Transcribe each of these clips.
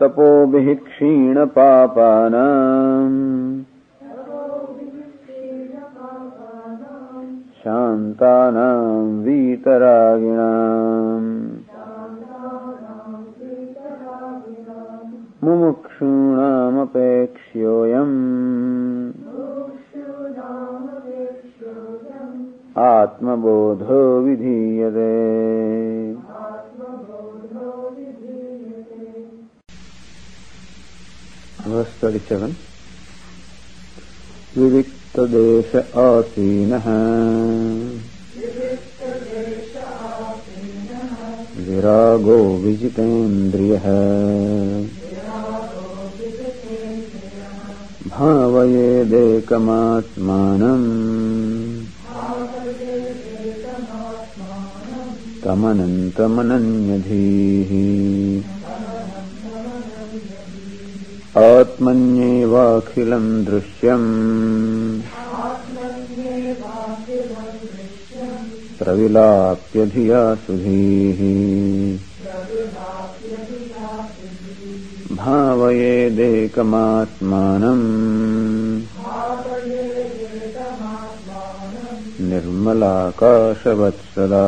तपोभिः क्षीणपापानाम् शान्तानाम् वीतरागिणाम् मुमुक्षूणामपेक्ष्योऽयम्। आत्मबोधो विधीयते। 37 विविक्तदेश आसीनः। विरागो विजितेन्द्रियः। भावयेदेकमात्मानम्। तमनन्तमनन्यधीः आत्मन्येवाखिलम् दृश्यम्। प्रविलाप्य धिया सुधीः भावयेदेकमात्मानम् निर्मलाकाशवत्सदा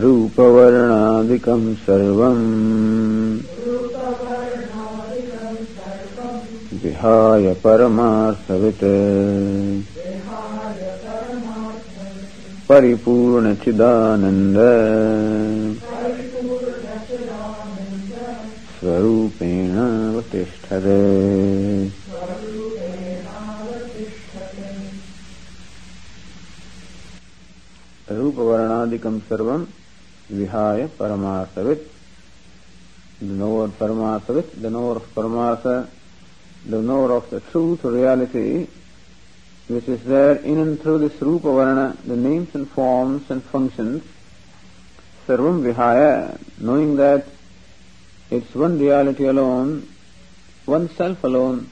रूपवर्णादिकम् सर्वम् विहाय परमार्थवित्। परिपूर्णचिदानन्द। स्वरूपेण अवतिष्ठते। रूपवर्णादिकम् सर्वम् विहाय परमार्थवित् the knower of Paramarthavit, the knower of Paramartha, the knower of the truth or reality, which is there in and through this Rupa Varna, the names and forms and functions, Sarvam Vihaya, knowing that it's one reality alone, one self alone,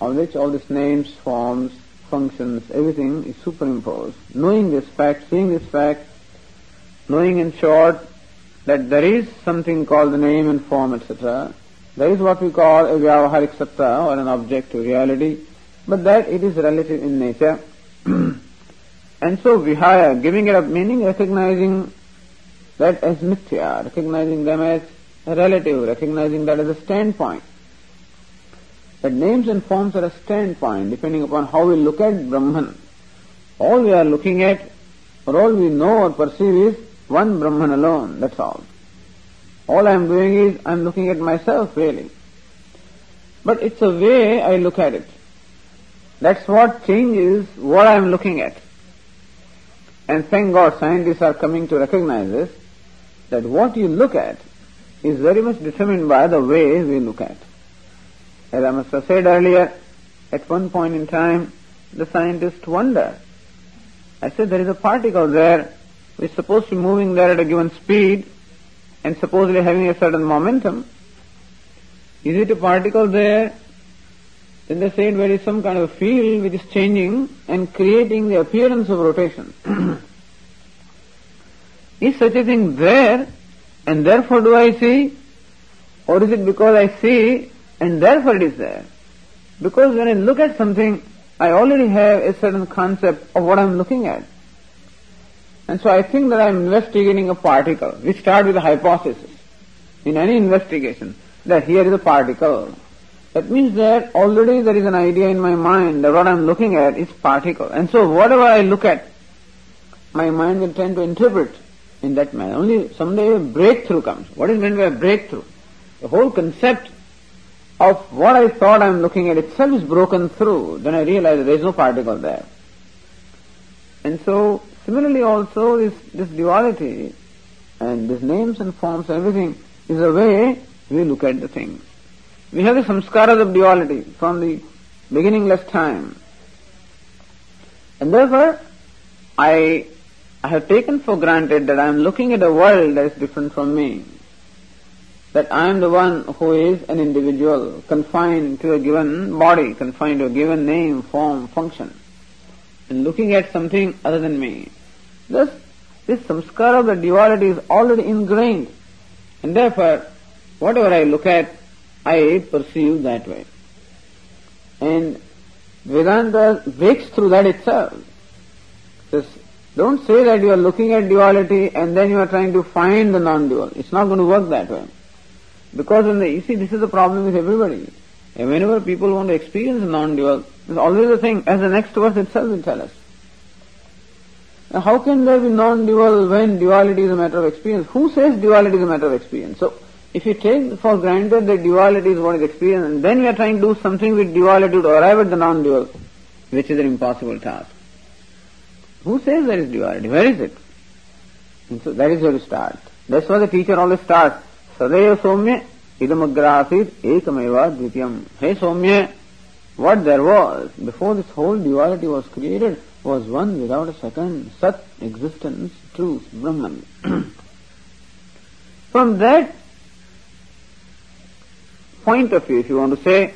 on which all these names, forms, functions, everything is superimposed. Knowing this fact, seeing this fact, knowing in short that there is something called the name and form, etc. There is what we call a vyavaharik satta or an objective reality, but that it is relative in nature. and so vihaya, giving it a meaning, recognizing that as mithya, recognizing them as a relative, recognizing that as a standpoint. That names and forms are a standpoint, depending upon how we look at Brahman. All we are looking at, or all we know or perceive is one Brahman alone, that's all. All I am doing is I am looking at myself really. But it's a way I look at it. That's what changes what I am looking at. And thank God scientists are coming to recognize this, that what you look at is very much determined by the way we look at. As I must have said earlier, at one point in time, the scientists wondered. I said there is a particle there which is supposed to be moving there at a given speed and supposedly having a certain momentum. Is it a particle there? Then they said there is some kind of field which is changing and creating the appearance of rotation. is such a thing there and therefore do I see? Or is it because I see and therefore it is there? Because when I look at something, I already have a certain concept of what I'm looking at. And so I think that I'm investigating a particle. We start with a hypothesis in any investigation that here is a particle. That means that already there is an idea in my mind that what I'm looking at is particle. And so whatever I look at, my mind will tend to interpret in that manner. Only someday a breakthrough comes. What is meant by a breakthrough? The whole concept of what I thought I'm looking at itself is broken through. Then I realize there is no particle there. And so Similarly also this, this duality and these names and forms everything is the way we look at the things. We have the samskaras of duality from the beginningless time. And therefore, I, I have taken for granted that I am looking at a world that is different from me. That I am the one who is an individual, confined to a given body, confined to a given name, form, function and looking at something other than me. Thus, this samskara of the duality is already ingrained And therefore, whatever I look at, I perceive that way. And Vedanta breaks through that itself. Says, don't say that you are looking at duality and then you are trying to find the non-dual. It's not going to work that way. Because when the, you see, this is the problem with everybody. And whenever people want to experience non-dual, there's always a thing, as the next verse itself will tell us. Now, how can there be non-dual when duality is a matter of experience? Who says duality is a matter of experience? So, if you take for granted that duality is what is experienced, and then we are trying to do something with duality to arrive at the non-dual, which is an impossible task. Who says there is duality? Where is it? And so that is where you start. That's why the teacher always starts. Ekameva. Hey Somya, what there was before this whole duality was created was one without a second. Sat, existence, truth, Brahman. From that point of view, if you want to say,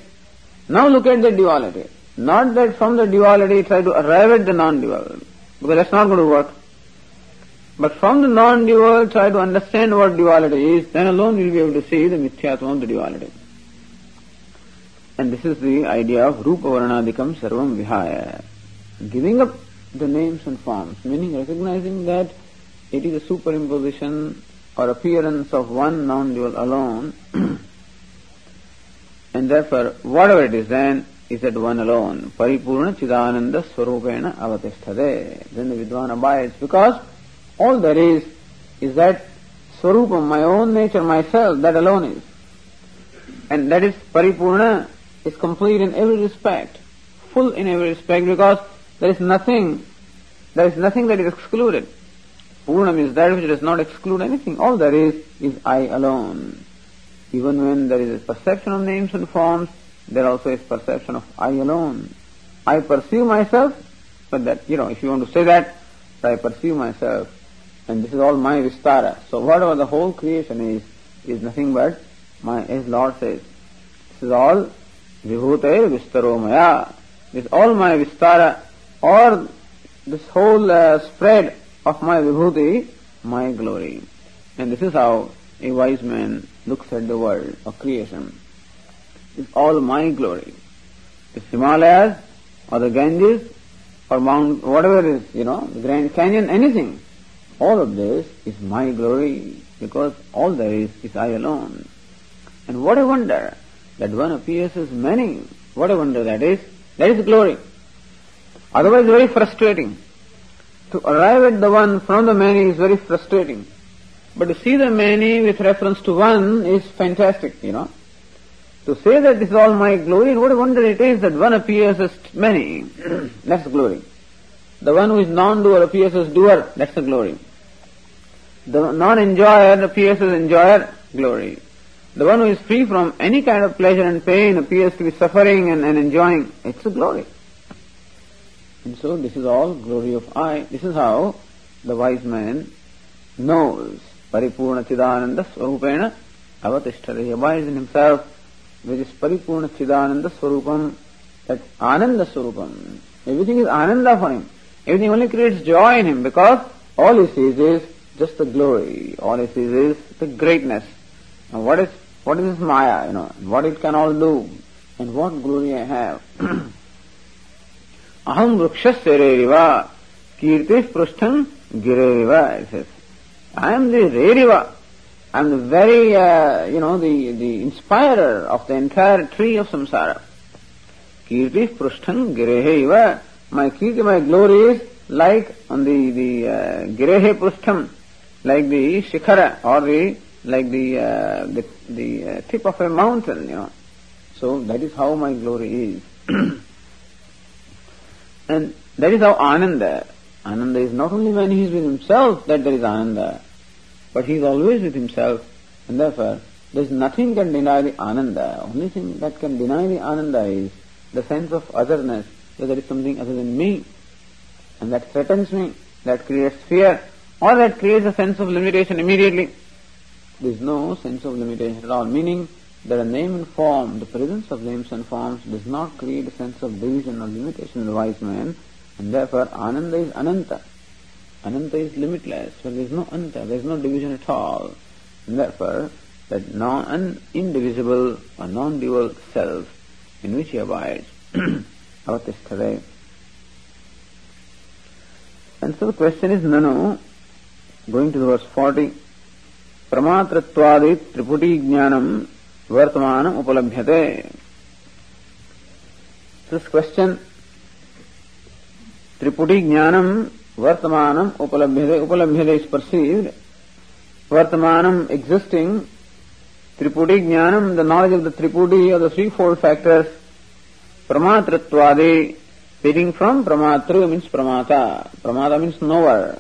now look at the duality. Not that from the duality try to arrive at the non-duality, because that's not going to work. But from the non-dual try to understand what duality is, then alone you'll be able to see the mithyatvam of the duality. And this is the idea of Rupa Varnadikam Sarvam Vihaya. Giving up the names and forms, meaning recognizing that it is a superimposition or appearance of one non-dual alone, and therefore whatever it is then is that one alone. Paripurna Chidananda Swarupena Avatisthade. Then the Vidwan abides because all there is is that Swarupam, my own nature, myself, that alone is. And that is Paripurna is complete in every respect, full in every respect because there is nothing, there is nothing that is excluded. Purnam is that which does not exclude anything. All there is is I alone. Even when there is a perception of names and forms, there also is perception of I alone. I perceive myself, but that, you know, if you want to say that, I perceive myself, and this is all my vistara. So whatever the whole creation is, is nothing but my, as Lord says, this is all vibhutair vistaro maya. This is all my vistara, or this whole uh, spread of my vibhuti, my glory. And this is how a wise man looks at the world of creation. It's all my glory. The Himalayas or the Ganges or Mount, whatever is, you know, the Grand Canyon, anything. All of this is my glory because all there is is I alone. And what a wonder that one appears as many. What a wonder that is. That is glory. Otherwise very frustrating. To arrive at the one from the many is very frustrating. But to see the many with reference to one is fantastic, you know. To say that this is all my glory, what a wonder it is that one appears as many. that's glory. The one who is non-doer appears as doer, that's the glory. The non-enjoyer appears as enjoyer, glory. The one who is free from any kind of pleasure and pain appears to be suffering and, and enjoying, it's a glory. And so this is all glory of I. This is how the wise man knows Paripurna Chidananda Swarupena Avatishtara. He abides in himself which is Paripurna Chidananda Swarupam, that Ananda Swarupam. Everything is Ananda for him. Everything only creates joy in him because all he sees is just the glory. All sees is the greatness. Now what is what is this Maya, you know, what it can all do, and what glory I have. Aham vrukshasya reriva, kirti prustham gireriva, it says. I am the reriva. I am the very, uh, you know, the, the inspirer of the entire tree of samsara. Kirti prustham gireheva. My kirti, my glory is like on the, the uh, girehe like the shikhara or the like the uh, the, the uh, tip of a mountain, you know. So that is how my glory is. and that is how Ananda. Ananda is not only when he is with himself that there is Ananda, but he is always with himself, and therefore there is nothing can deny the Ananda. Only thing that can deny the Ananda is the sense of otherness, that there is something other than me, and that threatens me, that creates fear, or that creates a sense of limitation immediately. There is no sense of limitation at all, meaning that a name and form, the presence of names and forms does not create a sense of division or limitation in the wise man, and therefore Ananda is Ananta. Ananta is limitless, so there is no Anta, there is no division at all. And therefore, that non indivisible or non-dual self in which he abides, avatishthade. And so the question is, Nanu, going to the verse 40, प्रमातृत्वादि त्रिपुटी ज्ञानम वर्तमान उपलभ्यते this question त्रिपुटी ज्ञानम वर्तमान उपलभ्यते उपलभ्यते is perceived वर्तमान existing त्रिपुटी ज्ञानम the knowledge of the triputi or the three fold factors प्रमातृत्वादि speaking from pramatru means pramata. Pramata means knower.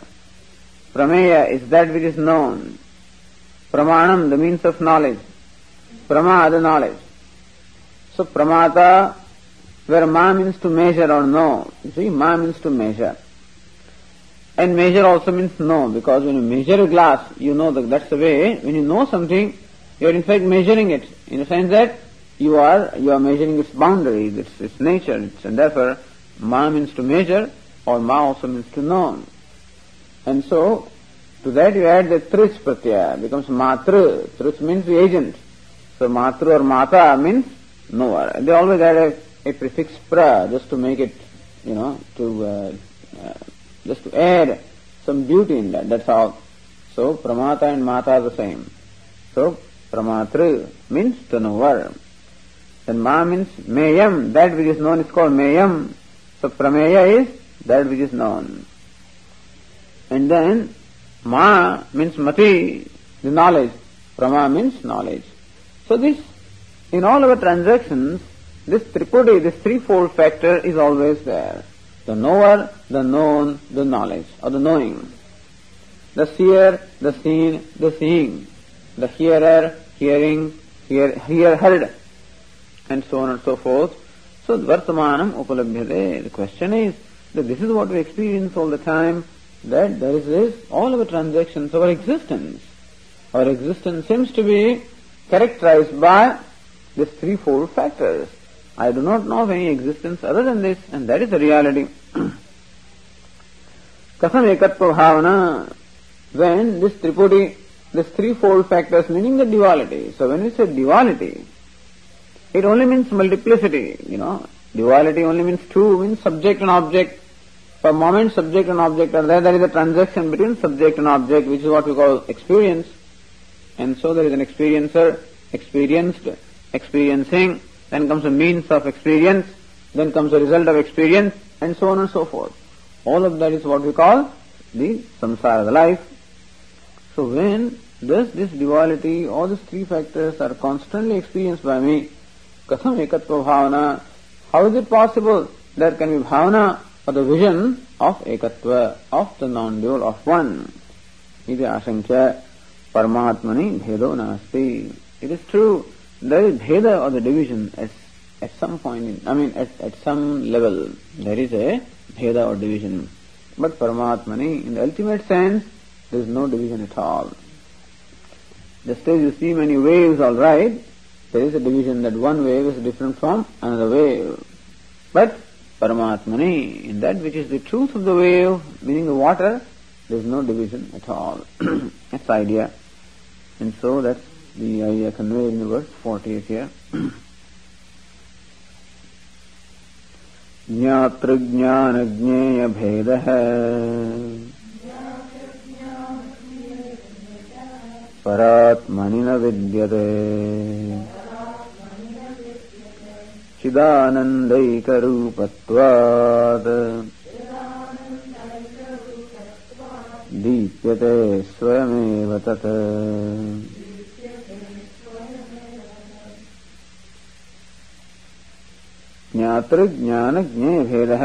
Prameya is that which is known Pramanam, the means of knowledge. Prama, the knowledge. So pramata, where ma means to measure or know. You see, ma means to measure. And measure also means know, because when you measure a glass, you know that that's the way. When you know something, you are in fact measuring it, in the sense that you are you are measuring its boundaries, its, its nature, its, and therefore ma means to measure, or ma also means to know. And so to that you add the trich pratyaya, becomes matru. Trich means the agent. So matru or mata means knower. They always add a, a prefix pra just to make it, you know, to uh, uh, just to add some beauty in that. That's all. So pramata and mata are the same. So pramatru means to knower. Then ma means mayam. That which is known is called mayam. So prameya is that which is known. And then Ma means mati, the knowledge. Prama means knowledge. So this, in all our transactions, this tripudi, this threefold factor is always there. The knower, the known, the knowledge, or the knowing. The seer, the seen, the seeing. The hearer, hearing, hear, hear, heard, and so on and so forth. So, Vartamanam Upalabhyate. The question is that this is what we experience all the time that there is this, all our transactions, our existence. Our existence seems to be characterized by these threefold factors. I do not know of any existence other than this, and that is the reality. Katham ekatva bhavana, when this tripudi, this threefold factors, meaning the duality. So when we say duality, it only means multiplicity, you know. Duality only means two, means subject and object. For moment, subject and object are there. There is a transaction between subject and object, which is what we call experience. And so there is an experiencer, experienced, experiencing, then comes a means of experience, then comes a result of experience, and so on and so forth. All of that is what we call the samsara, the life. So when this, this duality, all these three factors are constantly experienced by me, katham ekatva bhavana, how is it possible there can be bhavana for the vision of ekatva, of the non-dual of one. Iti asankya paramatmani bhedo nasti. It is true, there is bheda or the division at, at some point, in, I mean at, at some level, there is a bheda or division. But paramatmani, in the ultimate sense, there is no division at all. Just as you see many waves, all right, there is a division that one wave is different from another wave. But Paramatmani, in that which is the truth of the wave, meaning the water, there is no division at all. that's the idea. And so that's the idea conveyed in the verse 48 here. ज्ञातृज्ञानज्ञेयभेदः परात्मनि न विद्यते चिदानन्दैकरूपत्वात् दीप्यते स्वयमेव तत् ज्ञातृज्ञानज्ञेयभेदः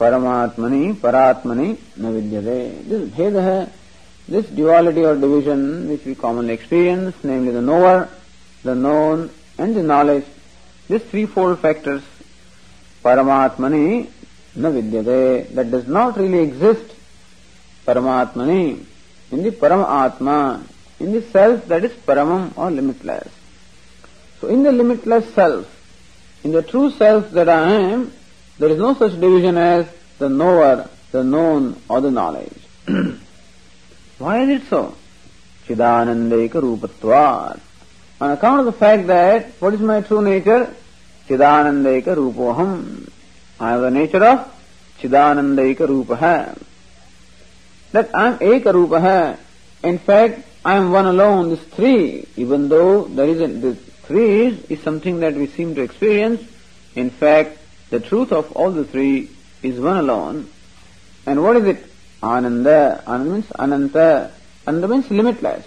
परमात्मनि परात्मनि न विद्यते this भेद है this duality or division which we commonly experience, namely the knower, the known, and the knowledge, These threefold factors, Paramatmani na vidyate, that does not really exist, Paramatmani, in the Paramatma, in the self that is Paramam or limitless. So in the limitless self, in the true self that I am, there is no such division as the knower, the known, or the knowledge. Why is it so? Chidanandaika Rupatvat. On account of the fact that what is my true nature? Chidanandaika Rupoham. I have the nature of Chidanandaika Rupaha. That I am Eka. In fact, I am one alone, this three, even though there is a, this three is, is something that we seem to experience. In fact, the truth of all the three is one alone. And what is it? Ananda. Ananda means Ananta. Ananda means limitless.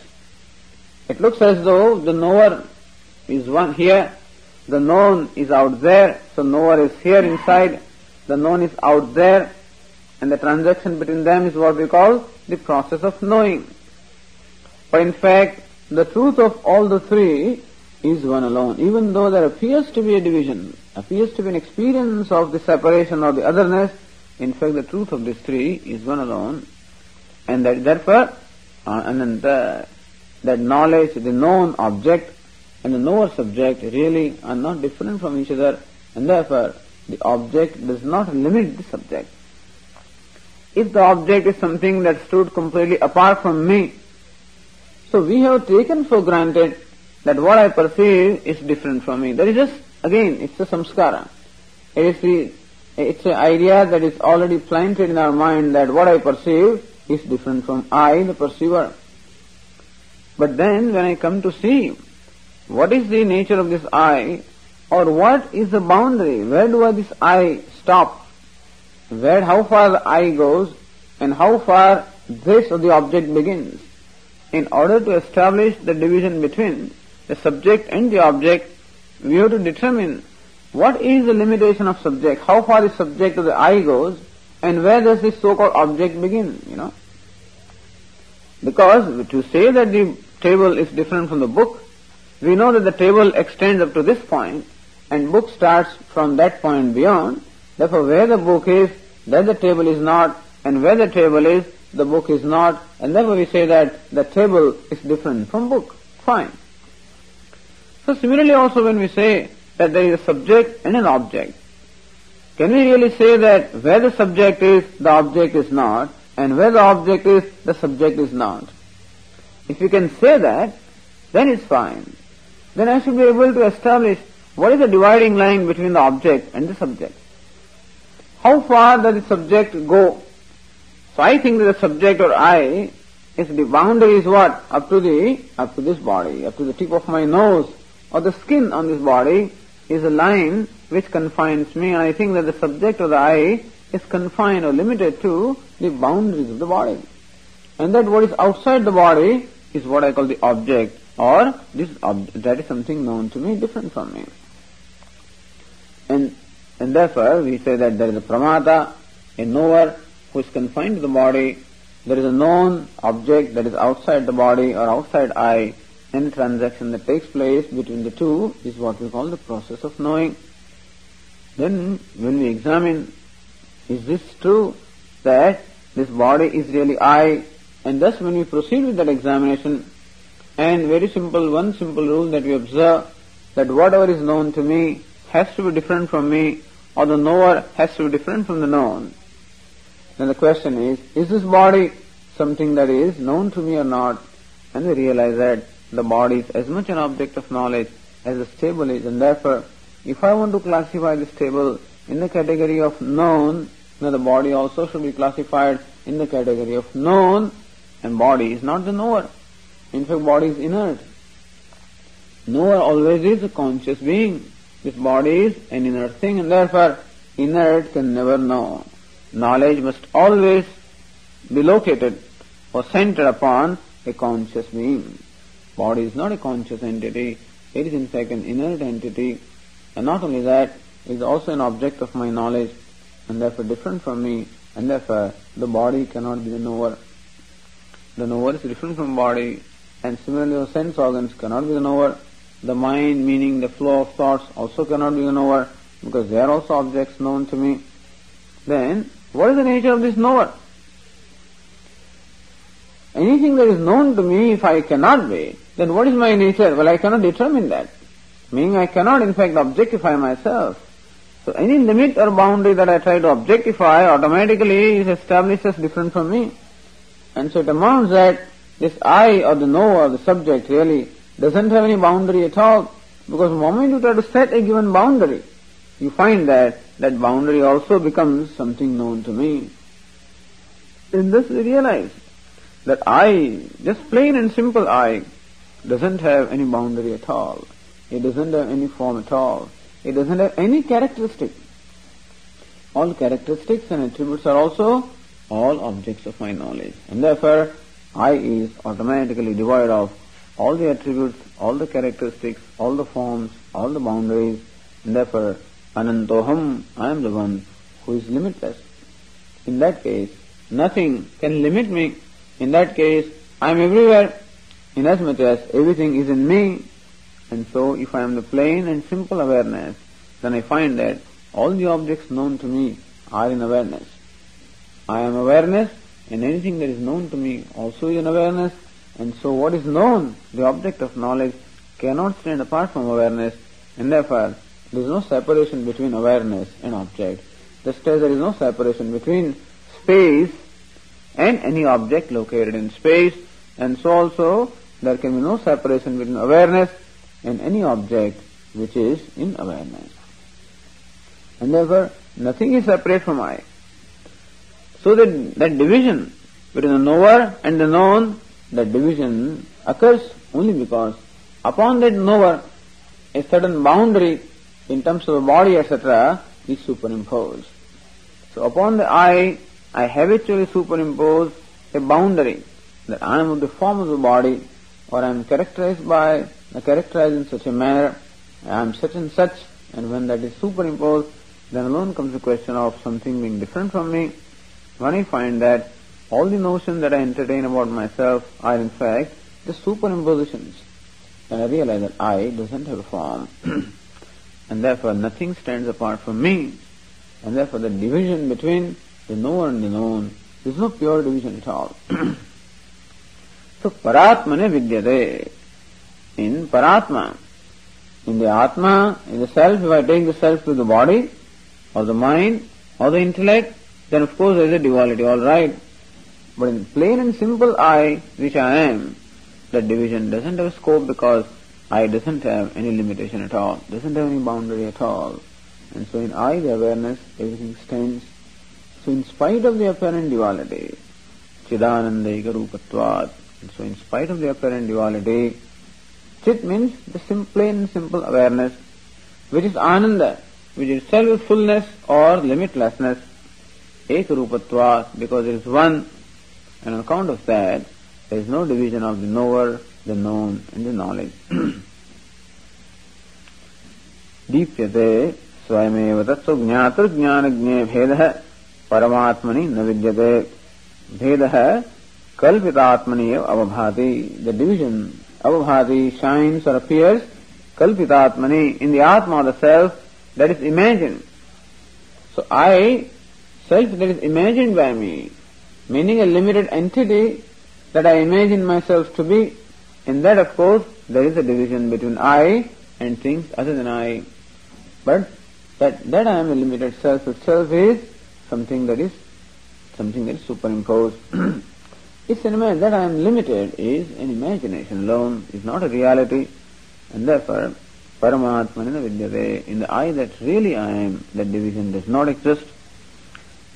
It looks as though the knower is one here, the known is out there, so knower is here inside, the known is out there, and the transaction between them is what we call the process of knowing. But in fact, the truth of all the three is one alone. Even though there appears to be a division, appears to be an experience of the separation or the otherness, in fact the truth of these three is one alone. And that therefore, uh, the, that knowledge, the known object and the knower subject really are not different from each other and therefore the object does not limit the subject. If the object is something that stood completely apart from me, so we have taken for granted that what I perceive is different from me. That is just, again, it's a samskara. It is the, it's an idea that is already planted in our mind that what I perceive is different from I, the perceiver. But then when I come to see what is the nature of this I, or what is the boundary, where do I, this I stop, where, how far the I goes, and how far this or the object begins. In order to establish the division between the subject and the object, we have to determine what is the limitation of subject, how far the subject of the I goes, and where does this so-called object begin, you know. Because to say that the table is different from the book, we know that the table extends up to this point, and book starts from that point beyond. Therefore, where the book is, there the table is not, and where the table is, the book is not, and therefore we say that the table is different from book. Fine. So similarly also when we say that there is a subject and an object, can we really say that where the subject is, the object is not, and where the object is, the subject is not? If you can say that, then it's fine. Then I should be able to establish what is the dividing line between the object and the subject. How far does the subject go? So I think that the subject or I is the boundary is what? Up to the up to this body, up to the tip of my nose, or the skin on this body is a line which confines me and I think that the subject or the I is confined or limited to the boundaries of the body. And that what is outside the body is what I call the object or this ob- that is something known to me different from me. And, and therefore we say that there is a pramata, a knower who is confined to the body, there is a known object that is outside the body or outside I and the transaction that takes place between the two is what we call the process of knowing. Then when we examine, is this true that this body is really I? And thus when we proceed with that examination, and very simple, one simple rule that we observe, that whatever is known to me has to be different from me, or the knower has to be different from the known. Then the question is, is this body something that is known to me or not? And we realize that the body is as much an object of knowledge as the table is, and therefore, if I want to classify this table in the category of known, then the body also should be classified in the category of known, and body is not the knower. In fact, body is inert. Knower always is a conscious being. This body is an inert thing, and therefore, inert can never know. Knowledge must always be located or centered upon a conscious being. Body is not a conscious entity, it is in fact an inert entity, and not only that, it is also an object of my knowledge, and therefore different from me, and therefore the body cannot be the knower. The knower is different from body, and similarly the sense organs cannot be the knower. The mind, meaning the flow of thoughts, also cannot be the knower, because they are also objects known to me. Then, what is the nature of this knower? Anything that is known to me, if I cannot be, then what is my nature? Well, I cannot determine that. Meaning I cannot in fact objectify myself. So any limit or boundary that I try to objectify automatically is established as different from me. And so it amounts that this I or the knower, the subject really doesn't have any boundary at all. Because the moment you try to set a given boundary, you find that that boundary also becomes something known to me. In this we realize that I, just plain and simple I, doesn't have any boundary at all. It doesn't have any form at all. It doesn't have any characteristic. All characteristics and attributes are also all objects of my knowledge. And therefore, I is automatically devoid of all the attributes, all the characteristics, all the forms, all the boundaries, and therefore Anantoham, I am the one who is limitless. In that case, nothing can limit me. In that case, I am everywhere, inasmuch as everything is in me. And so, if I am the plain and simple awareness, then I find that all the objects known to me are in awareness. I am awareness, and anything that is known to me also is in awareness. And so, what is known, the object of knowledge, cannot stand apart from awareness, and therefore there is no separation between awareness and object. Just as there is no separation between space and any object located in space, and so also there can be no separation between awareness and any object which is in awareness. And therefore, nothing is separate from I. So that, that division between the knower and the known, that division occurs only because upon that knower, a certain boundary in terms of the body, etc., is superimposed. So upon the I, I habitually superimpose a boundary that I am of the form of the body, or I am characterized by, characterized in such a manner, I am such and such, and when that is superimposed, then alone comes the question of something being different from me. When I find that all the notions that I entertain about myself are in fact the superimpositions, then I realize that I doesn't have a form. and therefore nothing stands apart from me, and therefore the division between the knower and the known is no pure division at all. so paratmane vidyate. In paratma, in the atma, in the self, if I take the self to the body, or the mind, or the intellect, then of course there is a duality, all right. But in plain and simple I, which I am, that division doesn't have scope because I doesn't have any limitation at all, doesn't have any boundary at all. And so in I, the awareness, everything stands. So in spite of the apparent duality, Chidanandaika Rupatvat, and so in spite of the apparent duality, Chit means the simple, and simple awareness, which is Ananda, which is self-fullness or limitlessness, Ekarupatvat, because it is one, and on account of that, there is no division of the knower, the known and the knowledge. दीप्यते स्वयमेव तत्व ज्ञातृज्ञानज्ञे भेदः परमात्मनि न विद्यते भेदः कल्पितात्मनि एव अवभाति the division अवभाति shines or appears kalpitatmani in the atma the self that is imagined so i self that is imagined by me meaning a limited entity that i imagine myself to be In that, of course, there is a division between I and things other than I. But that, that I am a limited self itself is something that is something that is superimposed. it's an image that I am limited is an imagination alone, is not a reality, and therefore Paramatmanina vidyate. In the I that really I am, that division does not exist.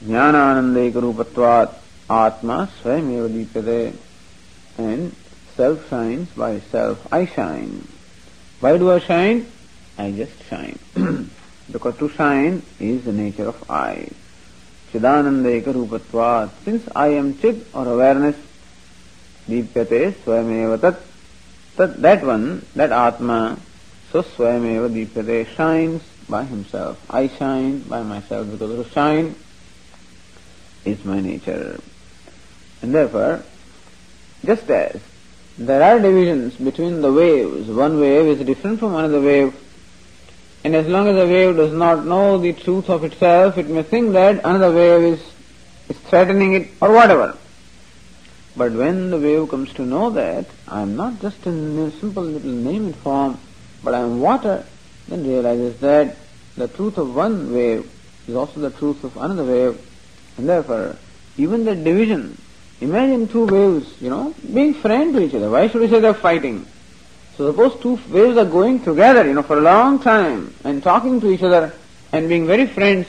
ज्ञान आनंद एक रूपत्वाद आत्मा स्वयं दीप्यते and self shines by self I shine why do I shine I just shine because to shine is the nature of I चिदानंद एक रूपत्वाद since I am चिद और awareness दीप्यते स्वयं तत् दैट वन दैट आत्मा सो स्वयं दीप्यते shines by himself I shine by myself because to shine is my nature. And therefore, just as there are divisions between the waves. One wave is different from another wave. And as long as the wave does not know the truth of itself, it may think that another wave is, is threatening it or whatever. But when the wave comes to know that I am not just a simple little name and form, but I am water, then realizes that the truth of one wave is also the truth of another wave, and therefore even the division Imagine two waves, you know, being friends to each other. Why should we say they're fighting? So suppose two waves are going together, you know, for a long time and talking to each other and being very friends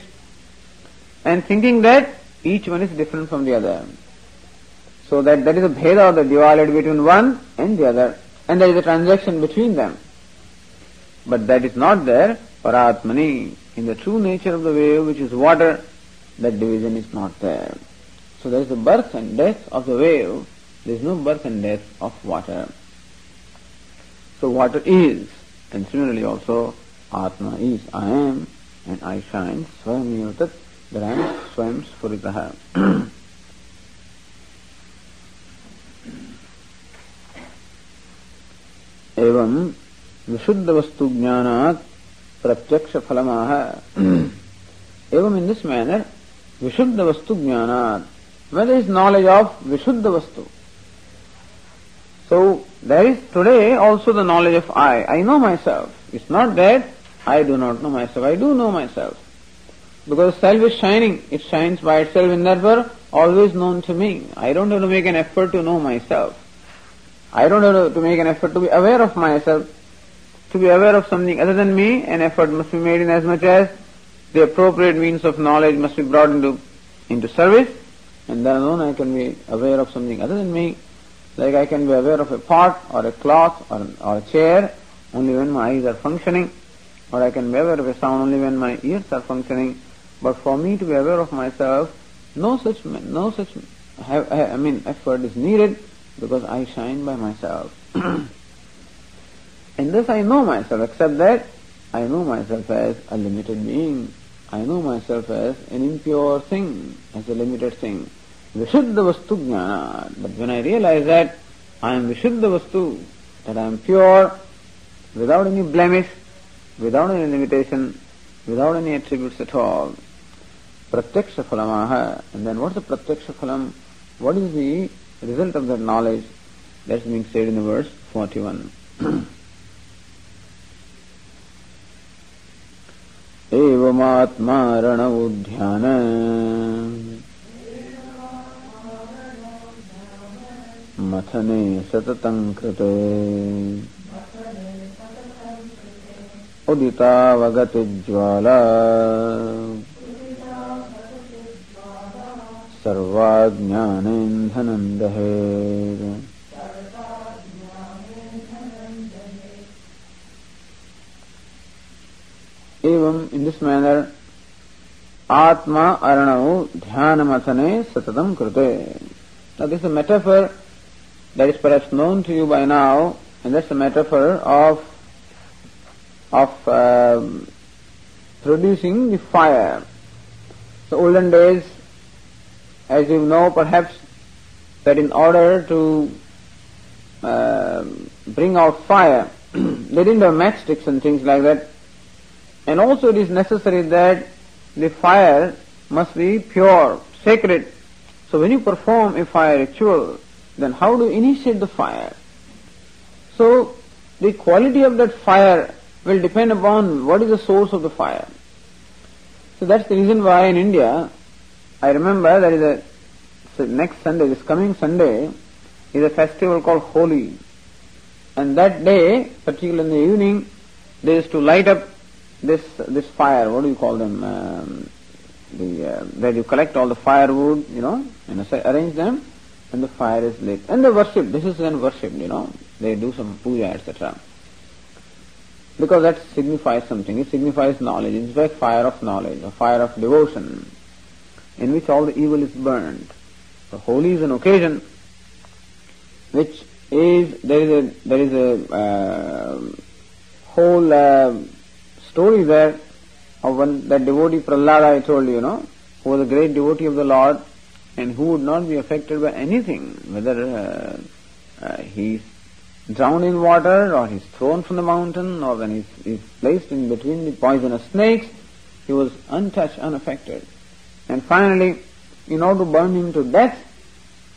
and thinking that each one is different from the other. So that that is a bheda, or the duality between one and the other, and there is a transaction between them. But that is not there paratmani. In the true nature of the wave, which is water, that division is not there. So there is the birth and death of the wave. There is no birth and death of water. So water is, and similarly also Atma is, I am, and I shine, Swayam Yotat, that I am Swayam Sfuritaha. एवं विशुद्ध वस्तु ज्ञानात प्रत्यक्ष फलमाह एवं in this manner Vishuddha Vastu Jnanat. Where there is knowledge of Vishuddha Vastu. So there is today also the knowledge of I. I know myself. It's not that I do not know myself. I do know myself. Because self is shining. It shines by itself and therefore always known to me. I don't have to make an effort to know myself. I don't have to make an effort to be aware of myself. To be aware of something other than me, an effort must be made in as much as the appropriate means of knowledge must be brought into, into service, and then alone I can be aware of something other than me. Like I can be aware of a pot or a cloth or, or a chair only when my eyes are functioning, or I can be aware of a sound only when my ears are functioning. But for me to be aware of myself, no such no such I mean effort is needed because I shine by myself. and thus I know myself, except that I know myself as a limited being. I know myself as an impure thing, as a limited thing. Vishuddha Vastu Jnana. But when I realize that I am Vishuddha Vastu, that I am pure, without any blemish, without any limitation, without any attributes at all, Pratyaksha Phalamaha. And then what's the Pratyaksha Phalam? What is the result of that knowledge? That's being said in the verse 41. एवमात्मारणोध्यान मथने सततं कृते। उदितावगतिज्वाला सर्वाज्ञानेन्धनं दहेत् एवं this manner Atma Aranau Dhyana Mathane Satatam Krute. Now this is a metaphor that is perhaps known to you by now, and that's a metaphor of of uh, producing the fire. The olden days, as you know, perhaps that in order to uh, bring out fire, they didn't have matchsticks and things like that. And also it is necessary that the fire must be pure, sacred. So when you perform a fire ritual, then how to initiate the fire? So the quality of that fire will depend upon what is the source of the fire. So that's the reason why in India, I remember there is a next Sunday, this coming Sunday, is a festival called Holi. And that day, particularly in the evening, they used to light up this this fire. What do you call them? Um, the uh, where you collect all the firewood, you know, and arrange them, and the fire is lit. And they worship. This is then worship, you know. They do some puja, etc. Because that signifies something. It signifies knowledge. It's like fire of knowledge, a fire of devotion, in which all the evil is burned. The Holi is an occasion which is there is a there is a uh, whole uh, story there of one that devotee Prahlada I told you, you know, who was a great devotee of the Lord and who would not be affected by anything, whether uh, uh, he's drowned in water or he's thrown from the mountain or when he's, he's placed in between the poisonous snakes, he was untouched, unaffected. And finally, in order to burn him to death,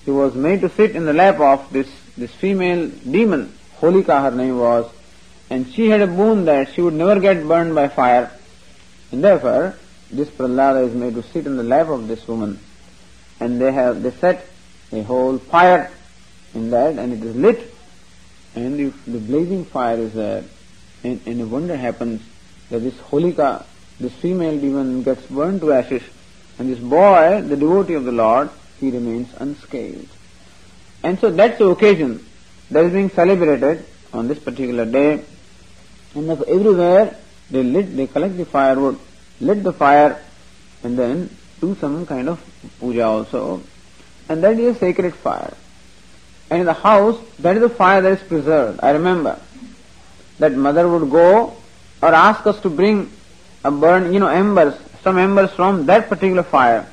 he was made to sit in the lap of this, this female demon, Holika her name was, and she had a boon that she would never get burned by fire. And therefore, this Prahlada is made to sit in the lap of this woman. And they have, they set a whole fire in that and it is lit and if the blazing fire is there and, and a wonder happens that this Holika, this female demon gets burned to ashes and this boy, the devotee of the Lord, he remains unscathed. And so that's the occasion that is being celebrated on this particular day. And everywhere they lit, they collect the firewood, lit the fire, and then do some kind of puja also. And that is a sacred fire. And in the house, that is the fire that is preserved. I remember that mother would go or ask us to bring a burn, you know, embers, some embers from that particular fire.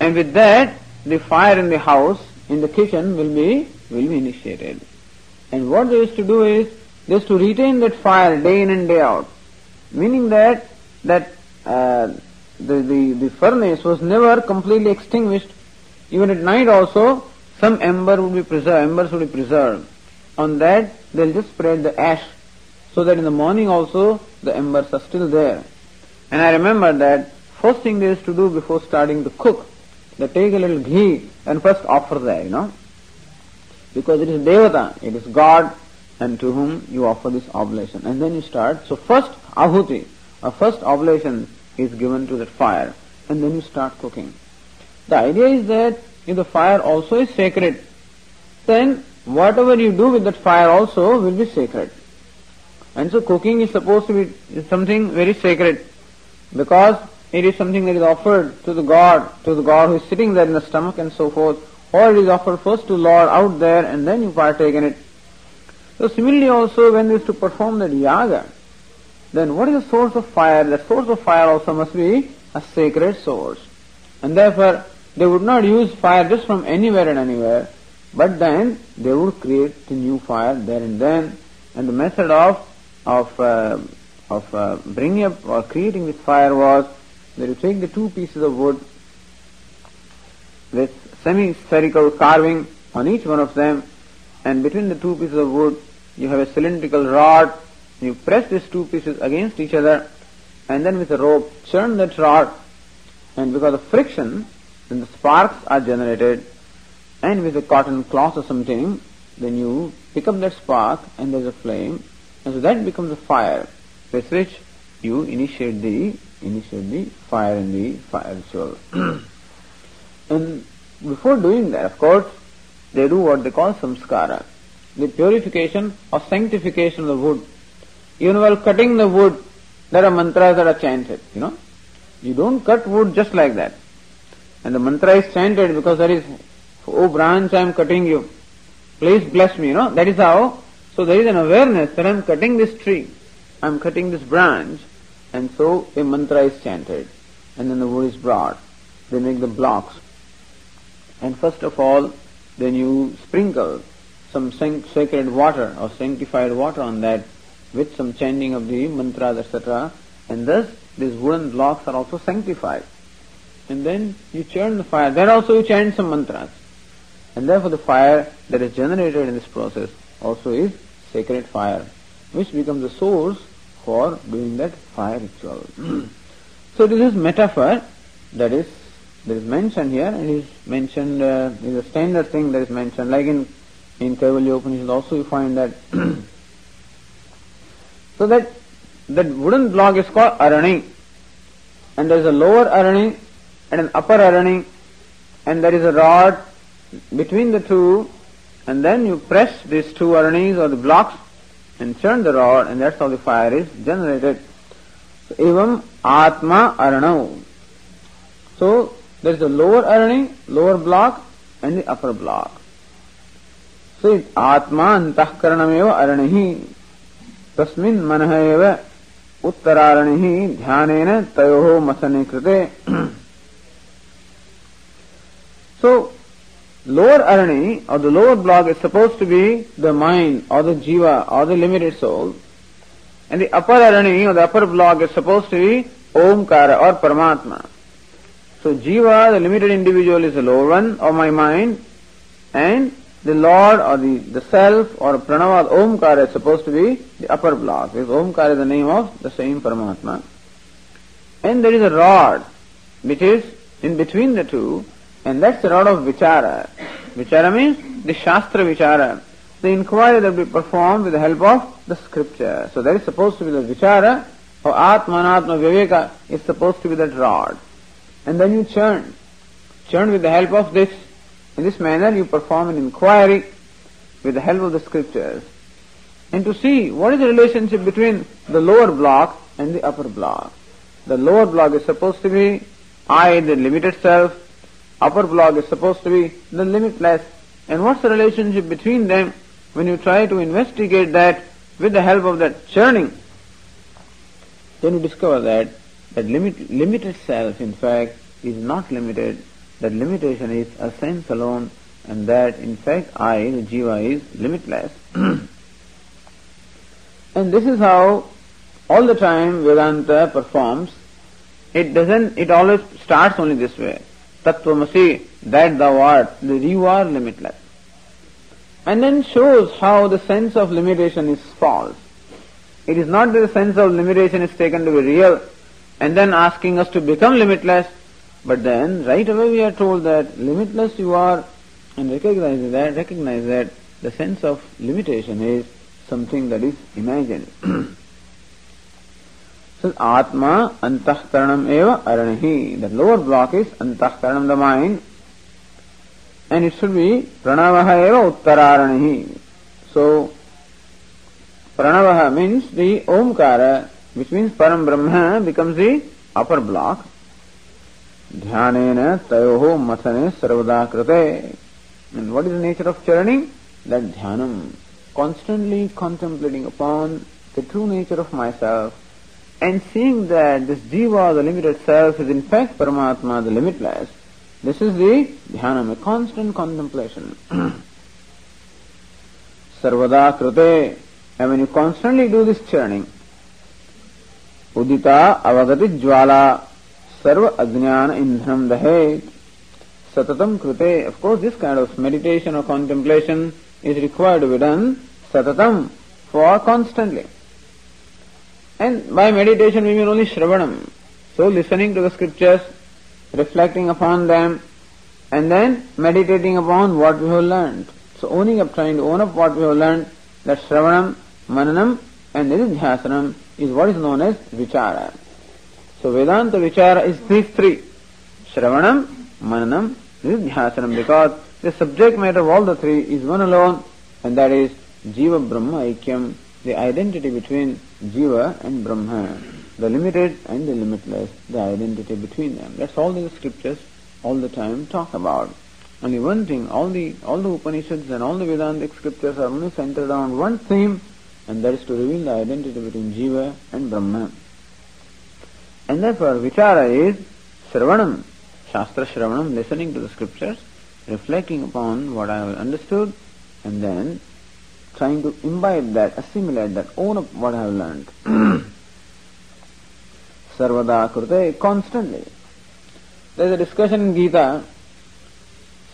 And with that, the fire in the house, in the kitchen will be, will be initiated. And what they used to do is, used to retain that fire day in and day out. Meaning that, that uh, the, the, the furnace was never completely extinguished. Even at night also, some ember would be preserved, embers would be preserved. On that, they'll just spread the ash so that in the morning also the embers are still there. And I remember that first thing they used to do before starting to cook, they take a little ghee and first offer there, you know. Because it is Devata, it is God and to whom you offer this oblation. And then you start. So first ahuti, a first oblation is given to that fire and then you start cooking. The idea is that if the fire also is sacred, then whatever you do with that fire also will be sacred. And so cooking is supposed to be something very sacred because it is something that is offered to the God, to the God who is sitting there in the stomach and so forth, or it is offered first to Lord out there and then you partake in it. So similarly also when they used to perform that yaga, then what is the source of fire? The source of fire also must be a sacred source. And therefore they would not use fire just from anywhere and anywhere, but then they would create a new fire there and then. And the method of of uh, of uh, bringing up or creating this fire was that you take the two pieces of wood with semi-spherical carving on each one of them, and between the two pieces of wood you have a cylindrical rod. You press these two pieces against each other, and then with a rope churn that rod, and because of friction, then the sparks are generated, and with a cotton cloth or something, then you pick up that spark, and there's a flame, and so that becomes a fire with which you initiate the initiate the fire in the fire ritual. and before doing that, of course, they do what they call samskara, the purification or sanctification of the wood. Even while cutting the wood, there are mantras that are chanted, you know. You don't cut wood just like that. And the mantra is chanted because there is, oh branch, I am cutting you. Please bless me, you know. That is how so there is an awareness that I am cutting this tree, I am cutting this branch, and so a mantra is chanted, and then the wood is brought. They make the blocks. And first of all, then you sprinkle some sacred water or sanctified water on that with some chanting of the mantras, etc. And thus these wooden blocks are also sanctified. And then you churn the fire. There also you chant some mantras. And therefore the fire that is generated in this process also is sacred fire, which becomes the source for doing that fire ritual. so this is metaphor that is that is mentioned here and is mentioned uh, is a standard thing that is mentioned like in in Kaivalya Upanishad also you find that so that that wooden block is called arani and there is a lower arani and an upper arani and there is a rod between the two and then you press these two aranis or the blocks and turn the rod and that's how the fire is generated. So, evam atma aranau. So there is the lower arani, lower block and the upper block. आत्मा अंतकरण में अरण। ही तस्मिन मन एवं उत्तरारण। ही ध्यान तय मसने कृते। So lower arani or the lower block is suppose to be the mind or the jiva or the limited soul and the upper arani or the upper block is suppose to be Omkar or paramatma so jiva the limited individual is the lower one of my mind and the Lord or the, the self or Pranava, Omkara is supposed to be the upper block. Because Omkara is the name of the same Paramatma. And there is a rod which is in between the two And that's the rod of vichara. Vichara means the Shastra vichara. The inquiry that we perform with the help of the scripture. So that is supposed to be the vichara or Atmanatma Viveka is supposed to be that rod. And then you churn. Churn with the help of this. In this manner you perform an inquiry with the help of the scriptures. And to see what is the relationship between the lower block and the upper block. The lower block is supposed to be I, the limited self. Upper block is supposed to be the limitless. And what's the relationship between them when you try to investigate that with the help of that churning? Then you discover that that limit, limited self, in fact, is not limited. That limitation is a sense alone, and that, in fact, I, the jiva, is limitless. and this is how all the time Vedanta performs. It doesn't, it always starts only this way. Tattvamasi, that thou art, that you are limitless. And then shows how the sense of limitation is false. It is not that the sense of limitation is taken to be real and then asking us to become limitless, but then right away we are told that limitless you are and recognize that, recognize that the sense of limitation is something that is imagined. so Atma Antahkaranam eva aranihi. The lower block is Antahkaranam, the mind, and it should be Pranavaha eva Uttararanihi. So Pranavaha means the Omkara, which means Param Brahma becomes the upper block. ध्यान तय मथने सर्वदा कृते। And what is nature of चरणी? That dhyanam. Constantly contemplating upon the true nature of myself and seeing that this jiva the limited self is in fact paramatma the limitless this is dhyanam a constant contemplation सर्वदा कृते। I mean you constantly do this churning उदिता, अवगति, ज्वाला ajnana indhanam dahet satatam krute. Of course, this kind of meditation or contemplation is required to be done satatam for constantly. And by meditation we mean only shravanam. So listening to the scriptures, reflecting upon them, and then meditating upon what we have learned. So owning up, trying to own up what we have learned, that shravanam Mananam and Nididhyasanam is what is known as Vichara. So Vedanta Vichara is these three. Shravanam, Mananam, Nididhyasanam because the subject matter of all the three is one alone and that is Jiva Brahma Aikyam, the identity between Jiva and Brahma, the limited and the limitless, the identity between them. That's all the scriptures all the time talk about. Only one thing, all the all the Upanishads and all the Vedantic scriptures are only centered around one theme and that is to reveal the identity between Jiva and Brahma. And therefore, Vichara is Sravanam, Shastra Sravanam, listening to the scriptures, reflecting upon what I have understood, and then trying to imbibe that, assimilate that, own up what I have learned. Sarvada Krute, constantly. There is a discussion in Gita,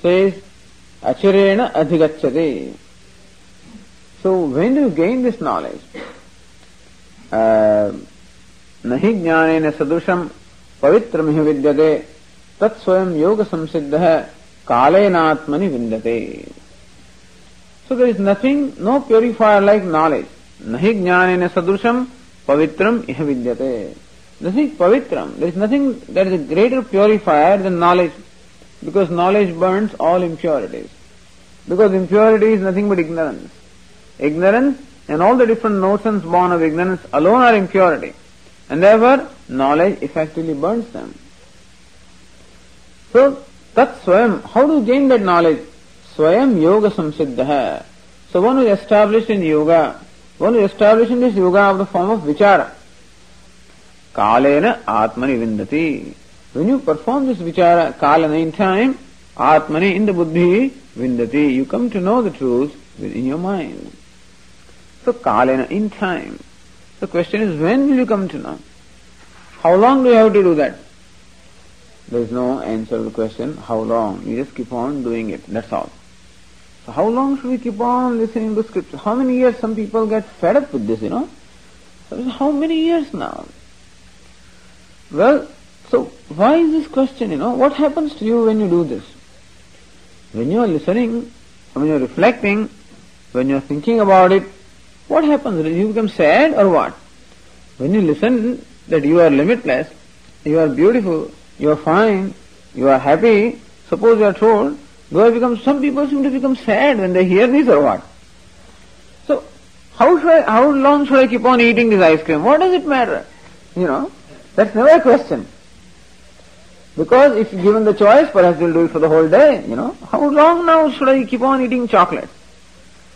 says, Achirena Adhigachyate. So when you gain this knowledge, uh, नहीं ज्ञान सदृशम पवित्र विद्यते तत्स्वयं योग संसिद्ध है कालेनात्मनि विन्दते। So there is nothing no purifier like knowledge नहीं ज्ञान सदृशम पवित्रम यह विद्यते nothing Pavitram there is nothing there is greater purifier than knowledge because knowledge burns all impurities because impurity is nothing but ignorance ignorance and all the different notions born of ignorance alone are impurity And therefore, knowledge effectively burns them. So, tat swayam, how do you gain that knowledge? Swayam yoga samsiddha. So one who is established in yoga, one who is established in this yoga of the form of vichara. Kalena atmani vindati. When you perform this vichara, kalena in time, atmani in the buddhi, vindati, you come to know the truth within your mind. So kalena, in time. The question is, when will you come to know? How long do you have to do that? There is no answer to the question, how long? You just keep on doing it, that's all. So how long should we keep on listening to scripture? How many years some people get fed up with this, you know? How many years now? Well, so why is this question, you know? What happens to you when you do this? when you are listening, when you are reflecting, when you are thinking about it, what happens? You become sad or what? When you listen that you are limitless, you are beautiful, you are fine, you are happy, suppose you are told, I become, some people seem to become sad when they hear this or what? So, how should I, how long should I keep on eating this ice cream? What does it matter? You know, that's never a question. Because if given the choice, perhaps you'll do it for the whole day, you know. How long now should I keep on eating chocolate?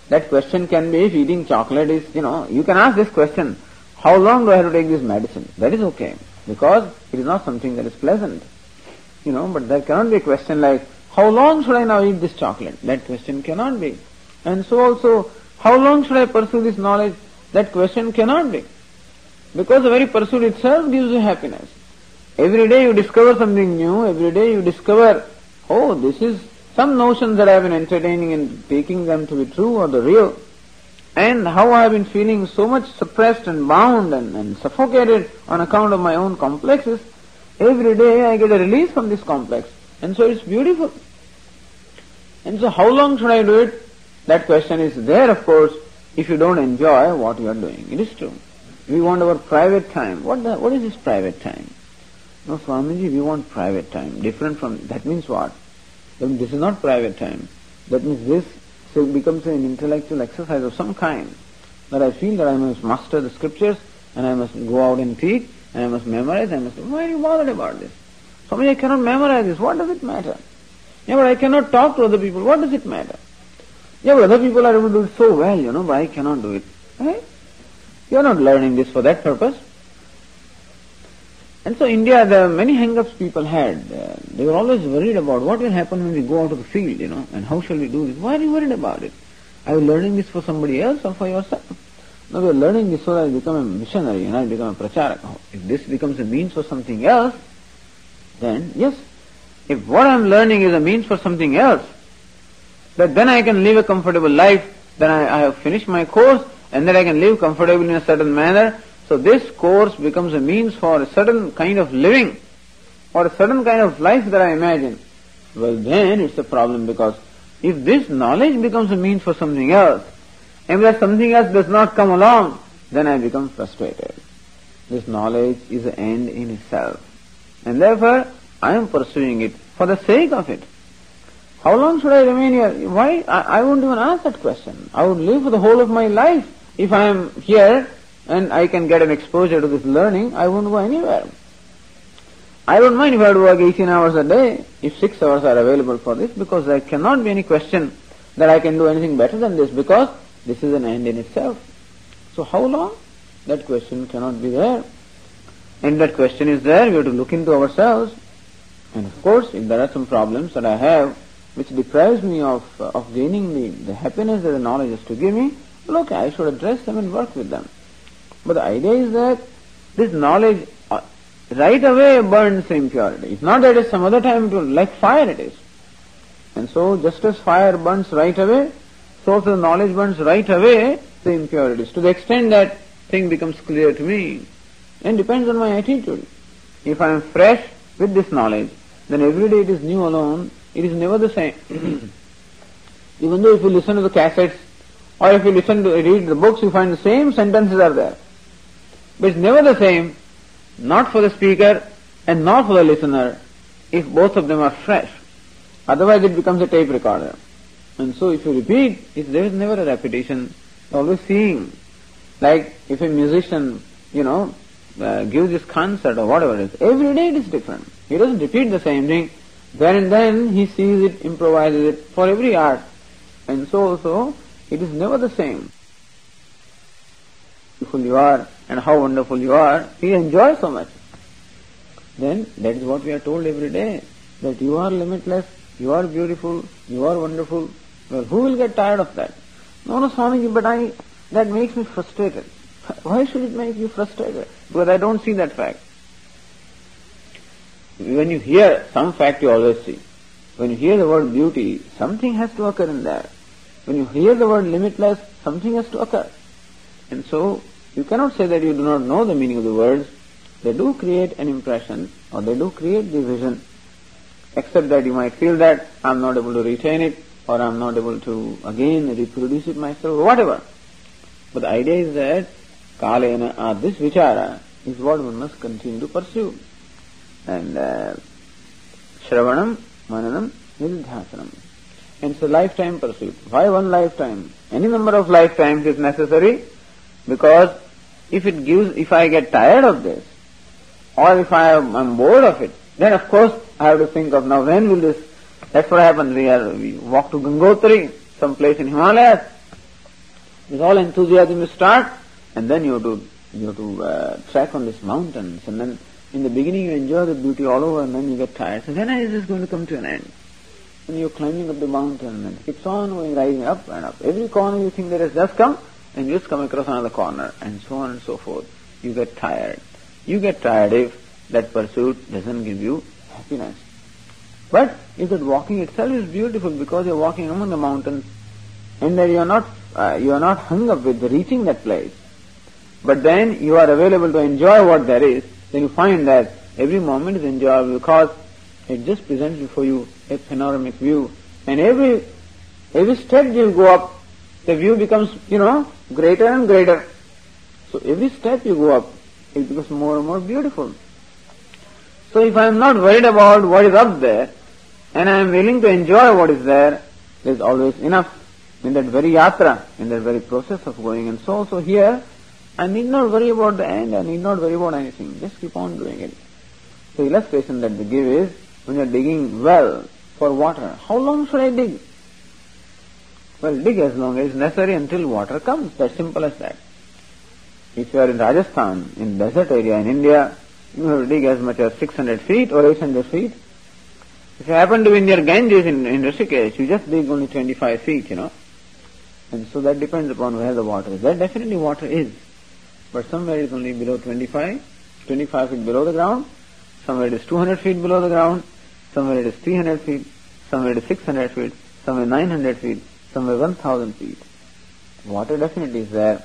That question can be if eating chocolate is, you know, you can ask this question, how long do I have to take this medicine? That is okay, because it is not something that is pleasant. You know, but there cannot be a question like, how long should I now eat this chocolate? That question cannot be. And so also, how long should I pursue this knowledge? That question cannot be. Because the very pursuit itself gives you happiness. Every day you discover something new, every day you discover, oh, this is some notions that I have been entertaining and taking them to be true or the real, and how I have been feeling so much suppressed and bound and, and suffocated on account of my own complexes, every day I get a release from this complex. And so it's beautiful. And so how long should I do it? That question is there, of course, if you don't enjoy what you are doing. It is true. We want our private time. What, the, what is this private time? No, Swamiji, we want private time. Different from, that means what? This is not private time. That means this becomes an intellectual exercise of some kind. That I feel that I must master the scriptures and I must go out and teach and I must memorize, I must, why are you bothered about this? Swamiji, I cannot memorize this. What does it matter? Yeah, but I cannot talk to other people. What does it matter? Yeah, but other people are able to do it so well, you know, but I cannot do it. Right? You are not learning this for that purpose. And so India, the many hang-ups people had, uh, they were always worried about what will happen when we go out of the field, you know, and how shall we do this? Why are you worried about it? Are you learning this for somebody else or for yourself? No, we are learning this so that I become a missionary and I become a pracharaka. If this becomes a means for something else, then yes. If what I am learning is a means for something else, that then I can live a comfortable life, then I, I have finished my course, and then I can live comfortably in a certain manner, so this course becomes a means for a certain kind of living or a certain kind of life that I imagine. Well then it's a problem because if this knowledge becomes a means for something else, and that something else does not come along, then I become frustrated. This knowledge is an end in itself. And therefore, I am pursuing it for the sake of it. How long should I remain here? Why? I, I won't even ask that question. I would live for the whole of my life if I am here and I can get an exposure to this learning, I won't go anywhere. I don't mind if I have to work 18 hours a day, if 6 hours are available for this, because there cannot be any question that I can do anything better than this, because this is an end in itself. So how long? That question cannot be there. And that question is there, we have to look into ourselves. And of course, if there are some problems that I have, which deprives me of, of gaining the, the happiness that the knowledge is to give me, look, I should address them and work with them. But the idea is that this knowledge uh, right away burns impurity. It's not that it's some other time will, like fire it is. And so just as fire burns right away, so the knowledge burns right away the impurities. To the extent that thing becomes clear to me. And depends on my attitude. If I am fresh with this knowledge, then every day it is new alone, it is never the same. Even though if you listen to the cassettes, or if you listen to read the books, you find the same sentences are there. But it's never the same, not for the speaker and not for the listener, if both of them are fresh. Otherwise it becomes a tape recorder. And so if you repeat, there is never a repetition, always seeing. Like if a musician, you know, uh, gives this concert or whatever it is, every day it is different. He doesn't repeat the same thing. Then and then he sees it, improvises it for every art. And so also, it is never the same. Beautiful you are, and how wonderful you are, we enjoy so much. Then that is what we are told every day, that you are limitless, you are beautiful, you are wonderful. Well, who will get tired of that? No, no, Swamiji, but I, that makes me frustrated. Why should it make you frustrated? Because I don't see that fact. When you hear some fact, you always see. When you hear the word beauty, something has to occur in there. When you hear the word limitless, something has to occur. And so, you cannot say that you do not know the meaning of the words. They do create an impression or they do create the vision. except that you might feel that I'm not able to retain it, or I'm not able to again reproduce it myself, or whatever. But the idea is that kalena, uh, this vichara, is what one must continue to pursue. And uh, Shravanam, Mananam, Nididhyasanam. And it's a lifetime pursuit. Why one lifetime? Any number of lifetimes is necessary because if it gives, if I get tired of this, or if I am bored of it, then of course I have to think of now when will this, that's what happens, we are, we walk to Gangotri, some place in Himalayas, with all enthusiasm you start, and then you have to, you have to uh, trek on these mountains, and then in the beginning you enjoy the beauty all over, and then you get tired. So when is this going to come to an end? And you're climbing up the mountain, and it keeps on going, rising up and up. Every corner you think that has just come, and just come across another corner, and so on and so forth. You get tired. You get tired if that pursuit doesn't give you happiness. But if that walking itself is beautiful because you're walking among the mountains and that you are not uh, you are not hung up with reaching that place, but then you are available to enjoy what there is, then you find that every moment is enjoyable because it just presents before you a panoramic view, and every every step you go up, the view becomes you know greater and greater. So every step you go up, it becomes more and more beautiful. So if I am not worried about what is up there, and I am willing to enjoy what is there, there is always enough in that very yatra, in that very process of going. And so also here, I need not worry about the end, I need not worry about anything. Just keep on doing it. The illustration that they give is, when you are digging well for water, how long should I dig? Well, dig as long as necessary until water comes. That's simple as that. If you are in Rajasthan, in desert area in India, you have to dig as much as 600 feet or 800 feet. If you happen to be near Ganges in, in Rishikesh, you just dig only 25 feet, you know. And so that depends upon where the water is. There definitely water is. But somewhere it is only below 25, 25 feet below the ground, somewhere it is 200 feet below the ground, somewhere it is 300 feet, somewhere it is 600 feet, somewhere 900 feet, somewhere 1000 feet. Water definitely is there,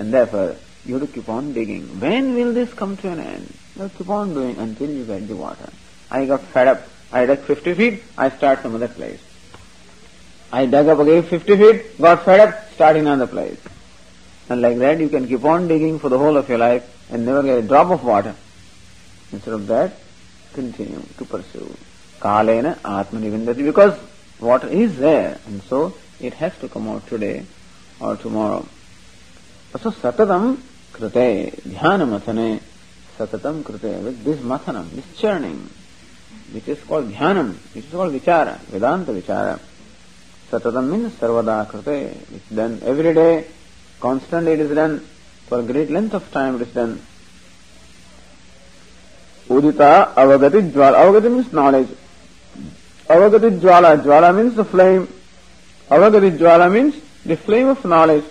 and therefore you have to keep on digging. When will this come to an end? You keep on doing until you get the water. I got fed up. I dug 50 feet, I start some other place. I dug up again 50 feet, got fed up, starting another place. And like that you can keep on digging for the whole of your life and never get a drop of water. Instead of that, continue to pursue. Kalena Atmani Vindati because water is there and so it has to come out today or tomorrow. So Satatam Krute, Dhyana Mathane, Satatam Krute, with this Mathanam, this churning, which is called Dhyanam, which is called Vichara, Vedanta Vichara. Satatam means Sarvada Krute, it's done every day, constantly it is done, for great length of time it is done. Udita Avagati Jwala, Avagati means knowledge. Avagati Jwala, Jwala means the flame. Avagati Jwala means the flame of knowledge